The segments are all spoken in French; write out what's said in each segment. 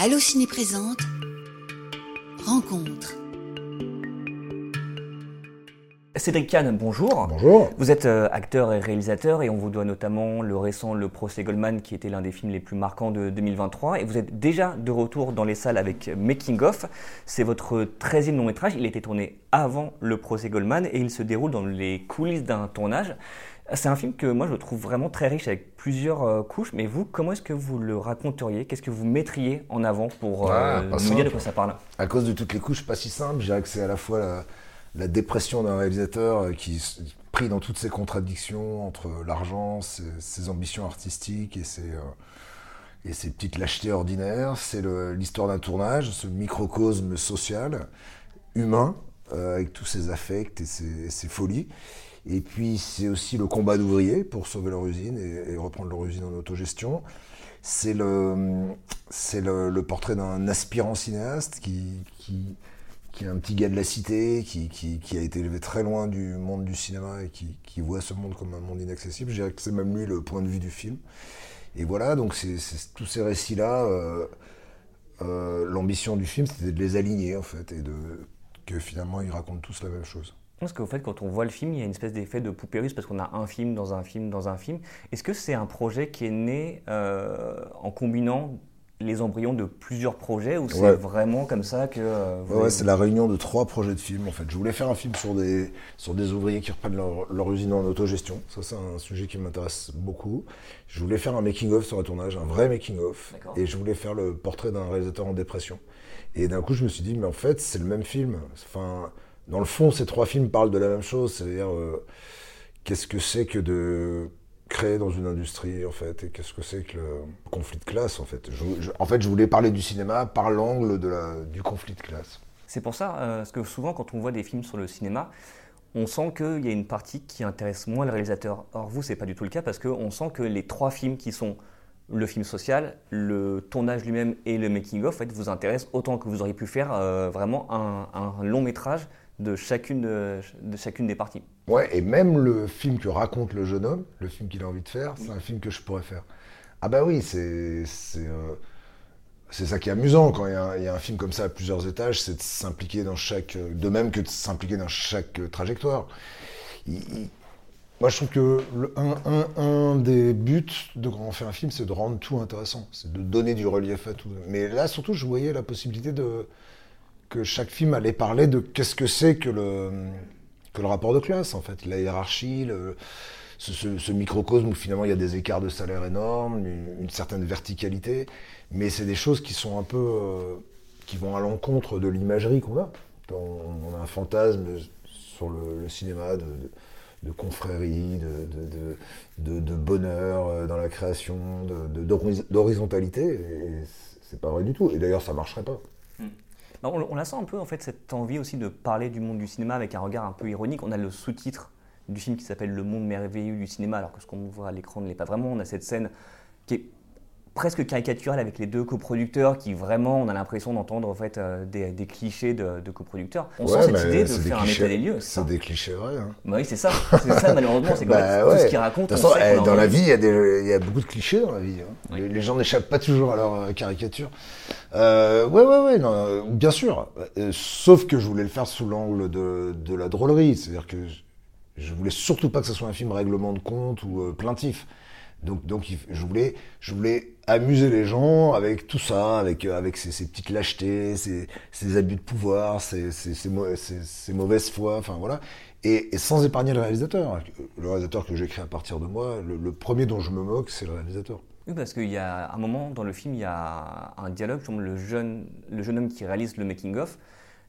Allo Ciné présente Rencontre. Cédric Kahn, bonjour. Bonjour. Vous êtes euh, acteur et réalisateur et on vous doit notamment le récent Le procès Goldman qui était l'un des films les plus marquants de 2023 et vous êtes déjà de retour dans les salles avec Making of. C'est votre 13e long métrage, il a été tourné avant Le procès Goldman et il se déroule dans les coulisses d'un tournage. C'est un film que moi je trouve vraiment très riche avec plusieurs euh, couches, mais vous, comment est-ce que vous le raconteriez? Qu'est-ce que vous mettriez en avant pour euh, Ah, nous simple. dire de quoi ça parle? À cause de toutes les couches, pas si simple. Que c'est à la fois la, la dépression d'un réalisateur euh, qui pris dans toutes ses contradictions entre l'argent, ses, ses ambitions artistiques et ses, euh, et ses petites lâchetés ordinaires. C'est l'histoire d'un tournage, ce microcosme social, humain, avec tous ses affects et ses, et ses folies. Et puis c'est aussi le combat d'ouvriers pour sauver leur usine et, reprendre leur usine en autogestion. C'est le, c'est le, portrait d'un aspirant cinéaste qui, qui, qui est un petit gars de la cité, qui, qui, a été élevé très loin du monde du cinéma et qui, qui voit ce monde comme un monde inaccessible. Je dirais que c'est même lui le point de vue du film. Et voilà, donc c'est- tous ces récits-là, euh, euh, l'ambition du film, c'était de les aligner en fait, et de, que finalement ils racontent tous la même chose. Parce qu'au fait, quand on voit le film, il y a une espèce d'effet de poupée russe parce qu'on a un film dans un film dans un film. Est-ce que c'est un projet qui est né euh, en combinant les embryons de plusieurs projets ou c'est Ouais. vraiment comme ça que euh, vous Ouais, avez- c'est la réunion de trois projets de films en fait. Je voulais faire un film sur des, sur des ouvriers qui reprennent leur, leur usine en autogestion. Ça, c'est un sujet qui m'intéresse beaucoup. Je voulais faire un making-of sur un tournage, un vrai making-of. Et je voulais faire le portrait d'un réalisateur en dépression. Et d'un coup, je me suis dit, mais en fait, c'est le même film. Enfin, dans le fond, ces trois films parlent de la même chose. C'est-à-dire, euh, qu'est-ce que c'est que de créer dans une industrie, en fait, et qu'est-ce que c'est que le conflit de classe, en fait. Je- en fait, je voulais parler du cinéma par l'angle du conflit de classe. C'est pour ça, euh, parce que souvent quand on voit des films sur le cinéma, on sent qu'il y a une partie qui intéresse moins le réalisateur. Or vous, c'est pas du tout le cas parce qu'on sent que les trois films qui sont le film social, le tournage lui-même et le making-of, en fait, vous intéressent autant que vous auriez pu faire euh, vraiment un long métrage de chacune, de, de chacune des parties. Ouais, et même le film que raconte le jeune homme, le film qu'il a envie de faire, c'est un film que je pourrais faire. Ah bah oui, c'est c'est euh, ça qui est amusant quand il y, a un- film comme ça à plusieurs étages, c'est de s'impliquer dans chaque, euh, de même que de s'impliquer dans chaque euh, trajectoire. Moi, je trouve que un, un- un des buts de quand on fait un film, c'est de rendre tout intéressant, c'est de donner du relief à tout. Mais là, surtout, je voyais la possibilité de que chaque film allait parler de qu'est-ce que c'est que le, que le rapport de classe, en fait, la hiérarchie, le, ce, microcosme où finalement il y a des écarts de salaire énormes, une, certaine verticalité, mais c'est des choses qui sont un peu, euh, qui vont à l'encontre de l'imagerie qu'on a. On, a un fantasme sur le, cinéma de, confrérie, de, de, bonheur euh, dans la création, d'horizontalité, et c'est pas vrai du tout. Et d'ailleurs, ça marcherait pas. On, on la sent un peu en fait cette envie aussi de parler du monde du cinéma avec un regard un peu ironique. On a le sous-titre du film qui s'appelle Le monde merveilleux du cinéma, alors que ce qu'on voit à l'écran ne l'est pas vraiment. On a cette scène qui est presque caricaturale avec les deux coproducteurs qui vraiment on a l'impression d'entendre en fait euh, des, des clichés de, de coproducteurs. On Ouais, sent cette idée de faire un clichés- état des lieux. c'est des clichés vrais. hein. Bah oui, c'est ça. C'est ça malheureusement, c'est Bah tout ce ouais. qu'il raconte. De toute on façon, sait eh, dans la vie, il y, a des- y a beaucoup de clichés dans la vie. hein. Oui. Les, les gens n'échappent pas toujours à leur euh, caricature. Euh, ouais, ouais, ouais, non, euh, bien sûr. Sauf que je voulais le faire sous l'angle de, de la drôlerie. C'est-à-dire que je, je voulais surtout pas que ce soit un film règlement de compte ou euh, plaintif. Donc, donc je, voulais, je voulais amuser les gens avec tout ça, avec, euh, avec ces, petites lâchetés, ces, ces abus de pouvoir, ces, ces, ces, mau- ces- ces mauvaises foi, enfin voilà. Et, sans épargner le réalisateur. Le réalisateur que créé à partir de moi, le, le premier dont je me moque, c'est le réalisateur. Oui, parce qu'il y a un moment dans le film, il y a un dialogue. Le jeune, le jeune homme qui réalise le making-of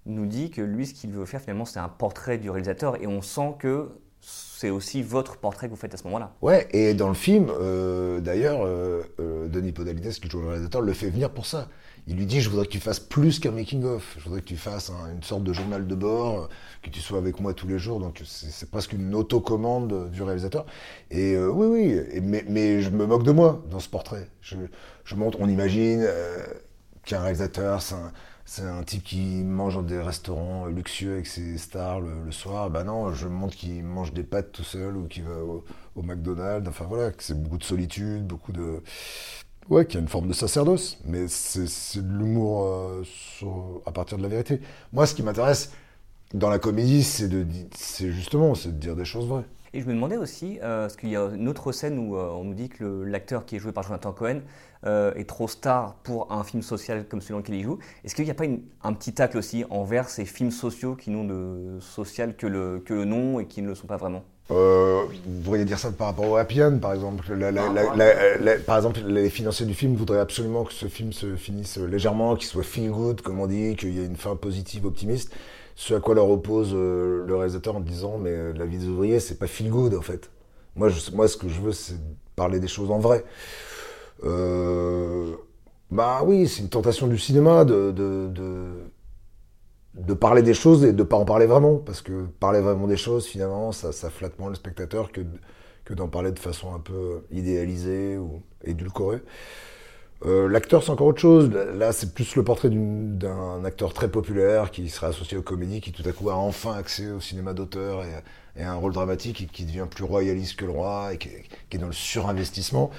nous dit que lui, ce qu'il veut faire finalement, c'est un portrait du réalisateur. Et on sent que c'est aussi votre portrait que vous faites à ce moment-là. Ouais, et dans le film, euh, d'ailleurs, euh, euh, Denis Podalides, qui joue le réalisateur, le fait venir pour ça. Il lui dit, je voudrais que tu fasses plus qu'un making-of. Je voudrais que tu fasses un- une sorte de journal de bord, que tu sois avec moi tous les jours. Donc c'est presque une autocommande du réalisateur. Et oui, oui, mais, je me moque de moi dans ce portrait. Je, je montre, on imagine qu'un réalisateur, c'est un, c'est un type qui mange dans des restaurants luxueux avec ses stars le, soir. Ben non, je montre qu'il mange des pâtes tout seul ou qu'il va au, McDonald's. Enfin voilà, c'est beaucoup de solitude, beaucoup de Ouais, qui a une forme de sacerdoce, mais c'est de l'humour euh, à partir de la vérité. Moi, ce qui m'intéresse dans la comédie, c'est justement de dire des choses vraies. Et je me demandais aussi, euh, parce qu'il y a une autre scène où euh, on nous dit que l'acteur qui est joué par Jonathan Cohen est trop star pour un film social comme celui dans lequel il joue. Est-ce qu'il n'y a pas un petit tacle aussi envers ces films sociaux qui n'ont de social que le, que le nom et qui ne le sont pas vraiment? Euh, vous pourriez dire ça par rapport au Happy par exemple. par exemple, les financiers du film voudraient absolument que ce film se finisse légèrement, qu'il soit feel good, comme on dit, qu'il y ait une fin positive, optimiste. Ce à quoi leur oppose euh, le réalisateur en disant mais euh, la vie des ouvriers, c'est pas feel good en fait. Moi, ce que je veux, c'est parler des choses en vrai. bah oui, c'est une tentation du cinéma de, parler des choses et de pas en parler vraiment. Parce que parler vraiment des choses, finalement, ça, ça flatte moins le spectateur que, que d'en parler de façon un peu idéalisée ou édulcorée. Euh, l'acteur, c'est encore autre chose. Là, c'est plus le portrait d'un acteur très populaire qui serait associé aux comédies, qui tout à coup a enfin accès au cinéma d'auteur et, un rôle dramatique et qui devient plus royaliste que le roi et qui, est dans le surinvestissement.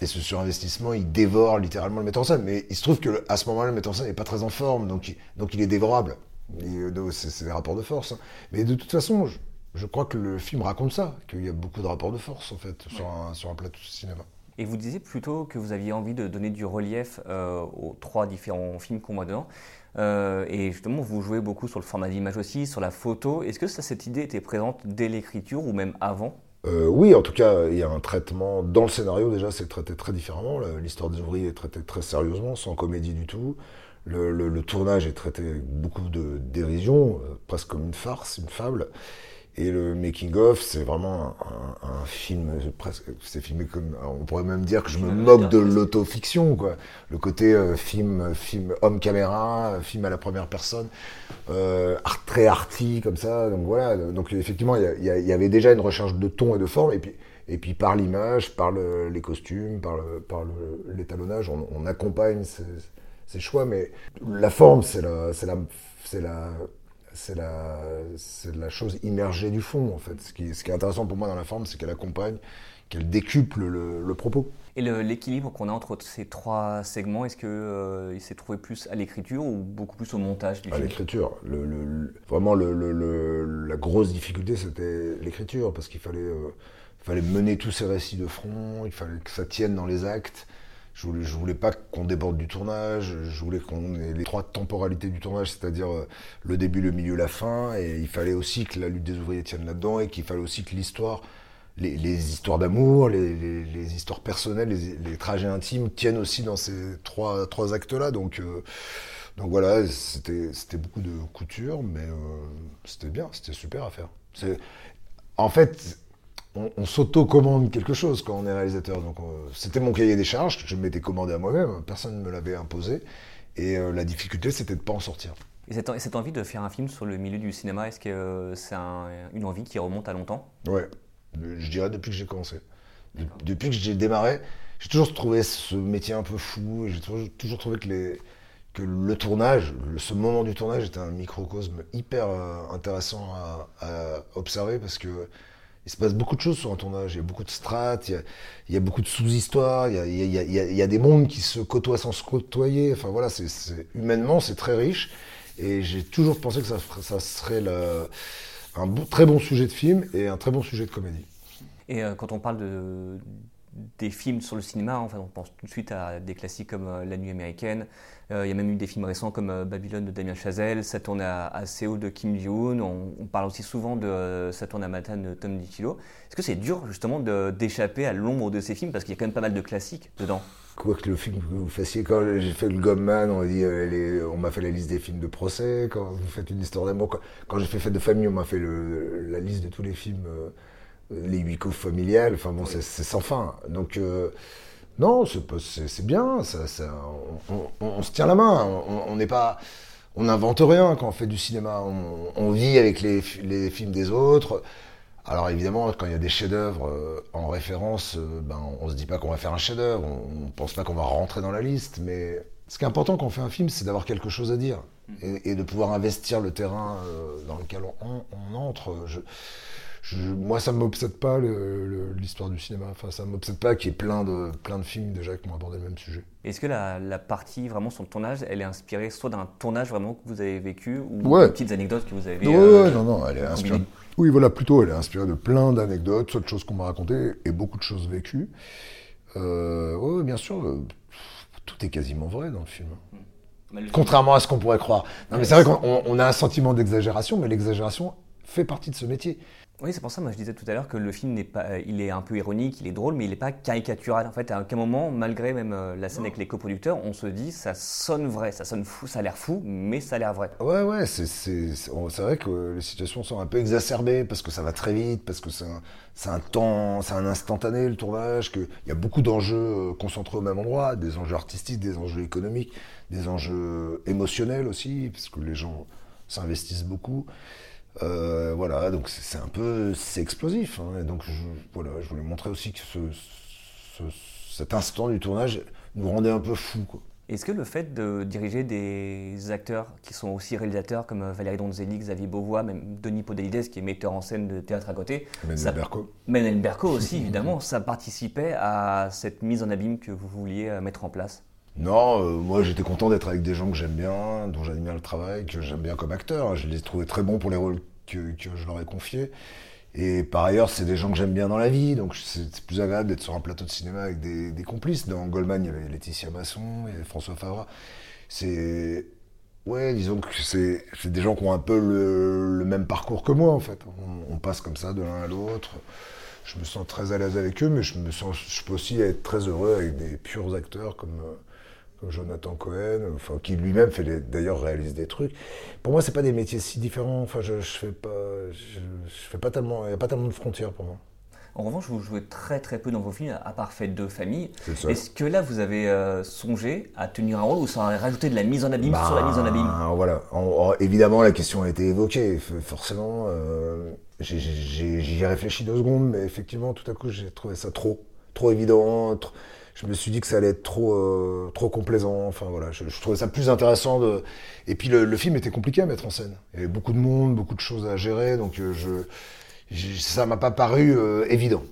Et ce surinvestissement, il dévore littéralement le metteur en scène. Mais il se trouve que à ce moment-là, le metteur en scène n'est pas très en forme, donc donc il est dévorable. Euh, c'est des rapports de force. Hein. Mais de toute façon, je, crois que le film raconte ça, qu'il y a beaucoup de rapports de force en fait sur, un, sur un plateau de cinéma. Et vous disiez plutôt que vous aviez envie de donner du relief euh, aux trois différents films qu'on voit dedans. Euh, et justement, vous jouez beaucoup sur le format d'image aussi, sur la photo. Est-ce que cette idée était présente dès l'écriture ou même avant? Oui, en tout cas, il y a un traitement. Dans le scénario, déjà, c'est traité très différemment. L'histoire des ouvriers est traitée très sérieusement, sans comédie du tout. Le, tournage est traité beaucoup de dérision, euh, presque comme une farce, une fable. Et le making-of, c'est vraiment un, film, presque, c'est filmé comme, on pourrait même dire que je me moque de l'autofiction, quoi. Le côté euh, film, film homme-caméra, film à la première personne, euh, très arty, comme ça. Donc voilà. Donc effectivement, il y, avait déjà une recherche de ton et de forme, et puis, et puis par l'image, par les costumes, par, l'étalonnage, on, on, accompagne ces, c'est choix, mais la forme, c'est la, c'est la, c'est la, c'est la, c'est la chose immergée du fond, en fait. Ce qui, ce qui est intéressant pour moi dans la forme, c'est qu'elle accompagne, qu'elle décuple le, propos. Et l'équilibre qu'on a entre ces trois segments, est-ce qu'il euh, s'est trouvé plus à l'écriture ou beaucoup plus au montage du À l'écriture. Le, vraiment, la grosse difficulté, c'était l'écriture, parce qu'il fallait, euh, fallait mener tous ces récits de front, il fallait que ça tienne dans les actes. Je voulais, voulais pas qu'on déborde du tournage, je voulais qu'on ait les trois temporalités du tournage, c'est-à-dire euh, le début, le milieu, la fin, et il fallait aussi que la lutte des ouvriers tienne là-dedans, et qu'il fallait aussi que l'histoire, les, histoires d'amour, les, histoires personnelles, les, trajets intimes tiennent aussi dans ces trois, trois actes-là. Donc, euh, donc voilà, c'était beaucoup de couture, mais euh, c'était bien, c'était super à faire. En fait, on, s'auto-commande quelque chose quand on est réalisateur. Donc, euh, c'était mon cahier des charges que je m'étais commandé à moi-même. Personne ne me l'avait imposé. Et euh, la difficulté, c'était de ne pas en sortir. Et cette, envie de faire un film sur le milieu du cinéma, est-ce que euh, c'est une envie qui remonte à longtemps? Ouais, je dirais depuis que j'ai commencé. depuis que j'ai démarré, j'ai toujours trouvé ce métier un peu fou. J'ai toujours, trouvé que, les, que le tournage, ce moment du tournage était un microcosme hyper intéressant à, à observer parce que il se passe beaucoup de choses sur un tournage. Il y a beaucoup de strates, il y a, beaucoup de sous-histoires, il, y a, des mondes qui se côtoient sans se côtoyer. Enfin voilà, humainement, c'est très riche. Et j'ai toujours pensé que ça, serait un très bon sujet de film et un très bon sujet de comédie. Et euh, quand on parle de, des films sur le cinéma, enfin, on pense tout de suite à des classiques comme euh, La Nuit américaine. Euh, il y a même eu des films récents comme euh, Babylone de Damien Chazelle, Ça tourne à, Séoul de Kim Ji-woon. On, parle aussi souvent de Ça tourne à Manhattan de Tom DiCillo. Est-ce que c'est dur justement d'échapper à l'ombre de ces films? Parce qu'il y a quand même pas mal de classiques dedans Quoi que le film que vous fassiez, quand j'ai fait le Gobman, on, on m'a fait la liste des films de procès. Quand vous faites une histoire d'amour, quand, j'ai fait Fête de famille, on m'a fait la liste de tous les films les huit coffres familiales, enfin c'est sans fin. Donc, euh, non, c'est bien, ça, on, se tient la main, on n'invente rien quand on fait du cinéma, on, vit avec les, films des autres. Alors évidemment, quand il y a des chefs-d'œuvre euh, en référence, euh, ben, on se dit pas qu'on va faire un chef-d'œuvre, on, ne pense pas qu'on va rentrer dans la liste, mais ce qui est important quand on fait un film, c'est d'avoir quelque chose à dire et, de pouvoir investir le terrain dans lequel on, entre. Je, moi, ça ne m'obsède pas l'histoire du cinéma. Enfin, ça ne m'obsède pas qu'il y ait plein de, plein de films déjà qui ont abordé le même sujet. Est-ce que la, partie vraiment sur le tournage, elle est inspirée soit d'un tournage vraiment que vous avez vécu ou de petites anecdotes que vous avez Oui, euh, non, non, elle est inspirée. Oui, voilà, plutôt, elle est inspirée de plein d'anecdotes, soit de choses qu'on m'a racontées et beaucoup de choses vécues. Euh, oui, bien sûr, euh, tout est quasiment vrai dans le film. Hmm. Contrairement à ce qu'on pourrait croire. Non, mais c'est vrai qu'on a un sentiment d'exagération, mais l'exagération fait partie de ce métier. Oui, c'est pour ça, moi je disais tout à l'heure que le film n'est pas, euh, il est un peu ironique, il est drôle, mais il n'est pas caricatural. En fait, à aucun moment, malgré même euh, la scène avec les coproducteurs, on se dit ça sonne vrai, ça sonne fou, ça a l'air fou, mais ça a l'air vrai. Ouais, ouais, c'est, c'est, c'est vrai que les situations sont un peu exacerbées parce que ça va très vite, parce que c'est un, c'est un temps, c'est un instantané le tournage, qu'il y a beaucoup d'enjeux euh, concentrés au même endroit, des enjeux artistiques, des enjeux économiques, des enjeux émotionnels aussi, parce que les gens s'investissent beaucoup. Euh, voilà, donc c'est un peu, c'est explosif. Hein, et donc je, voilà, je voulais montrer aussi que ce, cet instant du tournage nous rendait un peu fous. Est-ce que le fait de diriger des acteurs qui sont aussi réalisateurs comme Valérie Donzelli, Xavier Beauvois, même Denis Podalides qui est metteur en scène de théâtre à côté, Menel Berco, Menel Berco aussi évidemment, ça participait à cette mise en abîme que vous vouliez euh, mettre en place? Non, euh, moi j'étais content d'être avec des gens que j'aime bien, dont bien le travail, que j'aime bien comme acteur. Je les ai trouvés très bons pour les rôles que, je leur ai confiés. Et par ailleurs, c'est des gens que j'aime bien dans la vie, donc c'est plus agréable d'être sur un plateau de cinéma avec des, complices. Dans Goldman, il y avait Laetitia Masson, il y avait François Favre. C'est. Ouais, disons que c'est des gens qui ont un peu le, même parcours que moi, en fait. On, passe comme ça de l'un à l'autre. Je me sens très à l'aise avec eux, mais je, me sens, je peux aussi être très heureux avec des purs acteurs comme, Jonathan Cohen, enfin, qui lui-même fait d'ailleurs réalise des trucs. Pour moi, c'est pas des métiers si différents. Enfin, je, je fais pas, je, fais pas tellement, il n'y a pas tellement de frontières pour moi. En revanche, vous jouez très très peu dans vos films, à part Fête de famille. Est-ce que là, vous avez euh, songé à tenir un rôle ou ça aurait rajouté de la mise en abîme sur la mise en abîme? bah, Voilà. évidemment, la question a été évoquée. Forcément, euh, j'y ai réfléchi deux secondes, mais effectivement, tout à coup, j'ai trouvé ça trop, trop évident. Trop je me suis dit que ça allait être trop, euh, trop complaisant. Enfin voilà, je, trouvais ça plus intéressant. De... Et puis le, film était compliqué à mettre en scène. Il y avait beaucoup de monde, beaucoup de choses à gérer, donc euh, je, ça m'a pas paru euh, évident.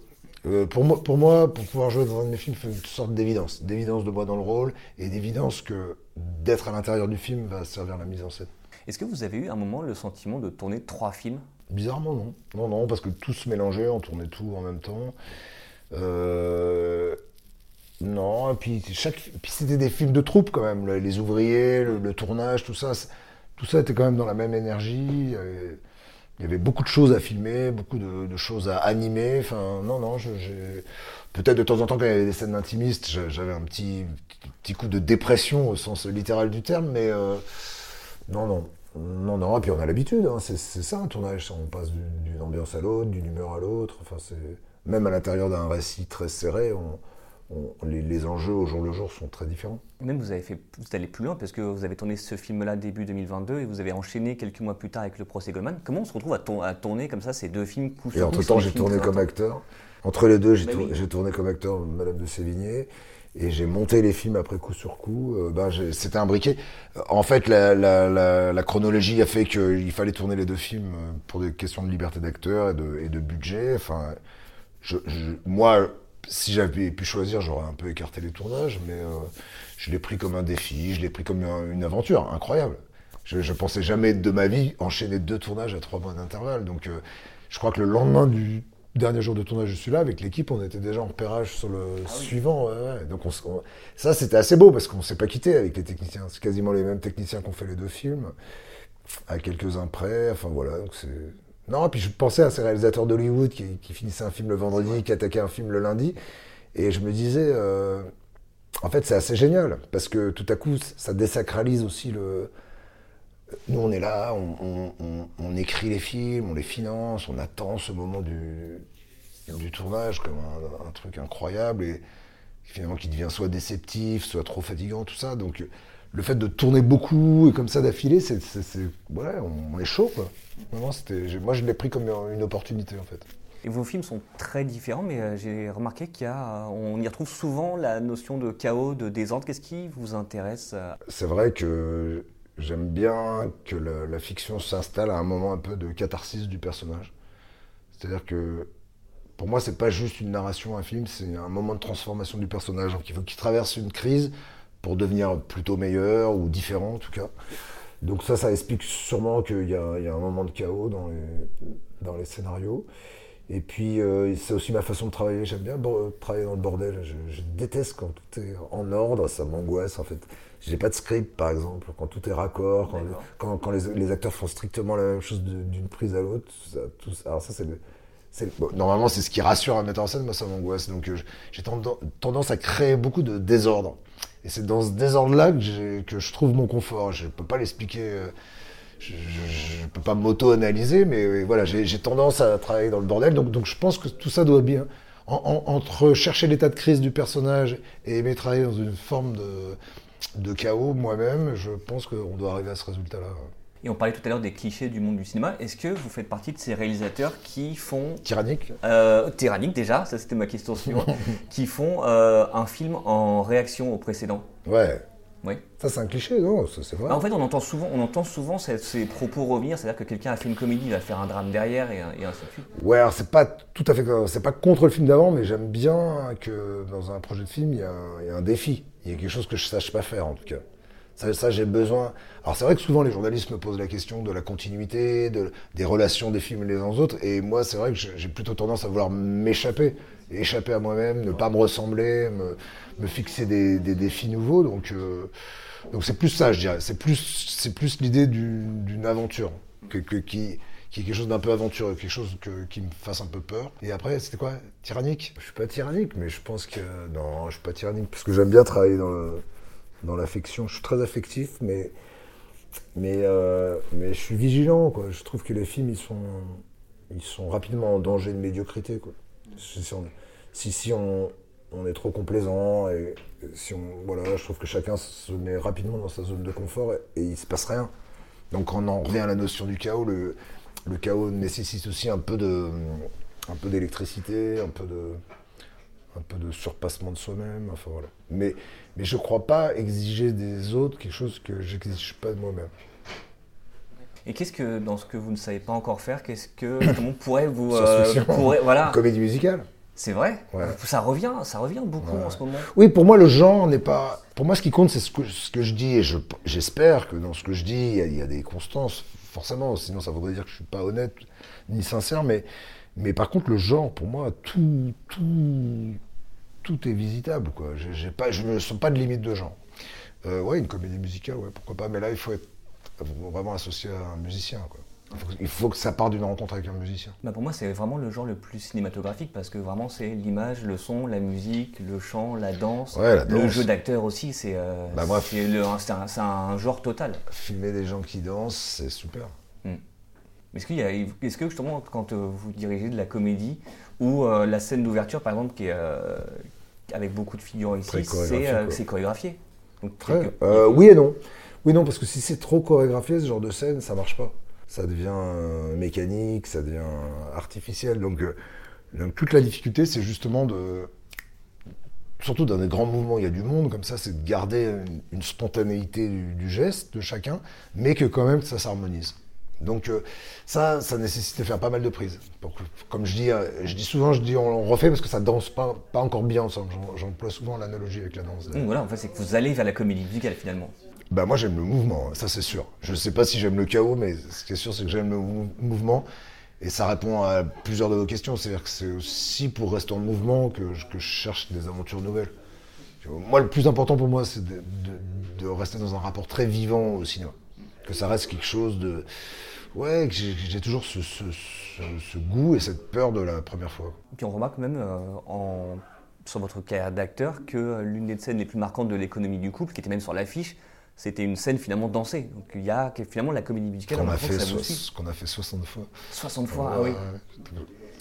pour, moi, pour moi, pour pouvoir jouer dans un de mes films, il faut une sorte d'évidence. D'évidence de moi dans le rôle et d'évidence que d'être à l'intérieur du film va servir la mise en scène. Est-ce que vous avez eu un moment le sentiment de tourner trois films? Bizarrement, non. Non, non, parce que tout se mélangeait, on tournait tout en même temps. Euh, non, et puis, c'était des films de troupe quand même, les ouvriers, le, tournage, tout ça, tout ça était quand même dans la même énergie. Il y avait beaucoup de choses à filmer, beaucoup de, choses à animer. Enfin, non, non, peut-être de temps en temps quand il y avait des scènes intimistes, j'avais un petit, coup de dépression au sens littéral du terme, mais euh, non, non. Non, non, et puis on a l'habitude, hein, c'est ça un tournage, on passe d'une ambiance à l'autre, d'une humeur à l'autre, enfin même à l'intérieur d'un récit très serré, on, les, enjeux au jour le jour sont très différents. Même vous avez fait, vous allez plus loin parce que vous avez tourné ce film-là début 2022 et vous avez enchaîné quelques mois plus tard avec le procès Goldman. Comment on se retrouve à, tourner comme ça ces deux films coup Et entre temps, j'ai tourné comme acteur. Entre les deux, j'ai bah tourné, comme acteur Madame de Sévigné et j'ai monté les films après coup sur coup. Euh, ben, c'était un briquet. En fait, la, chronologie a fait qu'il fallait tourner les deux films euh, pour des questions de liberté d'acteur et de, et de budget. Enfin, je, moi, si j'avais pu choisir, j'aurais un peu écarté les tournages, mais euh, je l'ai pris comme un défi, je l'ai pris comme une, aventure incroyable. Je, ne pensais jamais de ma vie enchaîner deux tournages à trois mois d'intervalle. Donc, euh, je crois que le lendemain du dernier jour de tournage, je suis là avec l'équipe, on était déjà en repérage sur le ah suivant. Donc, ça, c'était assez beau parce qu'on s'est pas quitté avec les techniciens. C'est quasiment les mêmes techniciens qu'on fait les deux films, à quelques-uns près. Enfin voilà, donc c'est non, puis je pensais à ces réalisateurs d'Hollywood qui, qui, finissaient un film le vendredi, qui attaquaient un film le lundi. Et je me disais, euh, en fait, c'est assez génial, parce que tout à coup, ça désacralise aussi le. Nous, on est là, on, écrit les films, on les finance, on attend ce moment du, du tournage comme un, truc incroyable, et finalement qui devient soit déceptif, soit trop fatigant, tout ça. Donc, le fait de tourner beaucoup et comme ça d'affilée, c'est, ouais, on, est chaud, quoi. moi, je l'ai pris comme une opportunité, en fait. Et vos films sont très différents, mais euh, j'ai remarqué qu'il y retrouve souvent la notion de chaos, de désordre. Qu'est-ce qui vous intéresse euh? C'est vrai que j'aime bien que la, fiction s'installe à un moment un peu de catharsis du personnage. C'est-à-dire que pour moi, c'est pas juste une narration, un film, c'est un moment de transformation du personnage. Donc il faut qu'il traverse une crise pour devenir plutôt meilleur ou différent en tout cas. Donc ça, ça explique sûrement qu'il y, a un moment de chaos dans les, dans les scénarios. Et puis, euh, c'est aussi ma façon de travailler. J'aime bien travailler dans le bordel. Je, déteste quand tout est en ordre, ça m'angoisse en fait. J'ai pas de script par exemple, quand tout est raccord, quand, quand, les, acteurs font strictement la même chose d'une prise à l'autre. Alors ça, c'est normalement, c'est ce qui rassure un metteur en scène, moi ça m'angoisse. Donc euh, j'ai tendance à créer beaucoup de désordre. Et c'est dans ce désordre-là que, je trouve mon confort. Je peux pas l'expliquer. Euh, je, ne peux pas m'auto-analyser, mais voilà, j'ai tendance à travailler dans le bordel. Donc, donc je pense que tout ça doit bien. entre chercher l'état de crise du personnage et aimer travailler dans une forme de, de chaos moi-même, je pense qu'on doit arriver à ce résultat-là. Et on parlait tout à l'heure des clichés du monde du cinéma. Est-ce que vous faites partie de ces réalisateurs qui font. Tyrannique euh, Tyrannique déjà, ça c'était ma question suivante. qui font euh, un film en réaction au précédent Ouais. Oui. Ça, c'est un cliché, non C'est vrai. Bah, en fait, on entend souvent, on entend souvent ces, propos revenir, c'est-à-dire que quelqu'un a fait une comédie, il va faire un drame derrière et, et ainsi de suite. Ouais, alors c'est pas tout à fait, c'est pas contre le film d'avant, mais j'aime bien que dans un projet de film, il y, a un, il y a un défi, il y a quelque chose que je sache pas faire en tout cas. Ça, j'ai besoin. Alors c'est vrai que souvent les journalistes me posent la question de la continuité, de, des relations des films les uns aux autres, et moi c'est vrai que j'ai plutôt tendance à vouloir m'échapper, échapper à moi-même, ne pas me ressembler, me, fixer des, défis nouveaux. Donc euh, donc c'est plus ça, je dirais. C'est plus c'est plus l'idée d'une aventure que, qui est quelque chose d'un peu aventureux, quelque chose qui me fasse un peu peur. Et après, c'était quoi? Tyrannique? Je suis pas tyrannique, mais je pense que non, je suis pas tyrannique parce que j'aime bien travailler dans le dans l'affection. Je suis très affectif, mais, mais, euh, mais je suis vigilant. Je trouve que les films, ils sont, ils sont rapidement en danger de médiocrité. Si, on, si, on, on, est trop complaisant, et si on, voilà, je trouve que chacun se met rapidement dans sa zone de confort et, et il se passe rien. Donc on en revient à la notion du chaos, le, le chaos nécessite aussi un peu un peu d'électricité, un peu de un peu de surpassement de soi-même, enfin voilà. Mais, mais je ne crois pas exiger des autres quelque chose que j'exige pas de moi-même. Et qu'est-ce que, dans ce que vous ne savez pas encore faire, qu'est-ce que comment pourrait vous... Euh, voilà. Comédie musicale c'est vrai Ça revient, ça revient beaucoup en ce moment. Oui, pour moi, le genre n'est pas. Pour moi, ce qui compte, c'est ce que, ce que je dis. Et j'espère que dans ce que je dis, il y, y, a, des constances, forcément. Sinon, ça voudrait dire que je suis pas honnête ni sincère. Mais mais par contre, le genre, pour moi, tout, tout, tout est visitable. Quoi. J'ai, pas, je ne sens pas de limite de genre. Euh, ouais, une comédie musicale, ouais, pourquoi pas. Mais là, il faut être vraiment associé à un musicien. Quoi. Il faut, que ça parte d'une rencontre avec un musicien. Bah pour moi, c'est vraiment le genre le plus cinématographique parce que vraiment, c'est l'image, le son, la musique, le chant, la danse, le jeu d'acteur aussi. C'est euh, bah c'est un, genre total. Filmer des gens qui dansent, c'est super. Hmm. Est-ce qu'il y a, est-ce que justement, quand euh, vous dirigez de la comédie ou euh, la scène d'ouverture, par exemple, qui est euh, avec beaucoup de figurants ici, c'est chorégraphié Oui et non. Oui non, parce que si c'est trop chorégraphié, ce genre de scène, ça marche pas. Ça devient mécanique, ça devient artificiel. Donc, donc toute la difficulté, c'est justement de surtout dans des grands mouvements, il y a du monde, comme ça, c'est de garder une, spontanéité du, geste de chacun, mais que quand même ça s'harmonise. Donc euh, ça, ça nécessite de faire pas mal de prises. comme je dis, euh, je dis souvent, je dis on, refait parce que ça danse pas, pas encore bien ensemble. J'emploie souvent l'analogie avec la danse. Donc voilà, en fait, c'est que vous allez vers la comédie musicale finalement. Bah moi j'aime le mouvement, ça c'est sûr. Je ne sais pas si j'aime le chaos, mais ce qui est sûr c'est que j'aime le mouvement. Et ça répond à plusieurs de vos questions. C'est-à-dire que c'est aussi pour rester en mouvement que je, que je, cherche des aventures nouvelles. Moi, le plus important pour moi, c'est de, de rester dans un rapport très vivant au cinéma. Que ça reste quelque chose de, ouais, j'ai toujours ce, goût et cette peur de la première fois. Et puis on remarque même euh, en, sur votre carrière d'acteur que l'une des scènes les plus marquantes de l'économie du couple, qui était même sur l'affiche, c'était une scène finalement dansée. Donc il y a finalement la comédie musicale. Qu'on a, fait qu'on a fait 60 fois. 60 fois, ah oui.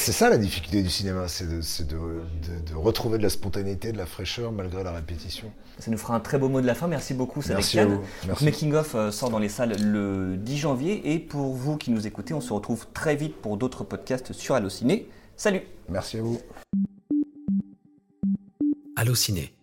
C'est ça la difficulté du cinéma, c'est de, retrouver de la spontanéité, de la fraîcheur malgré la répétition. Ça nous fera un très beau mot de la fin. Merci beaucoup, Merci Making of euh, sort dans les salles le 10 janvier. Et pour vous qui nous écoutez, on se retrouve très vite pour d'autres podcasts sur Allociné. Salut Merci à vous Allociné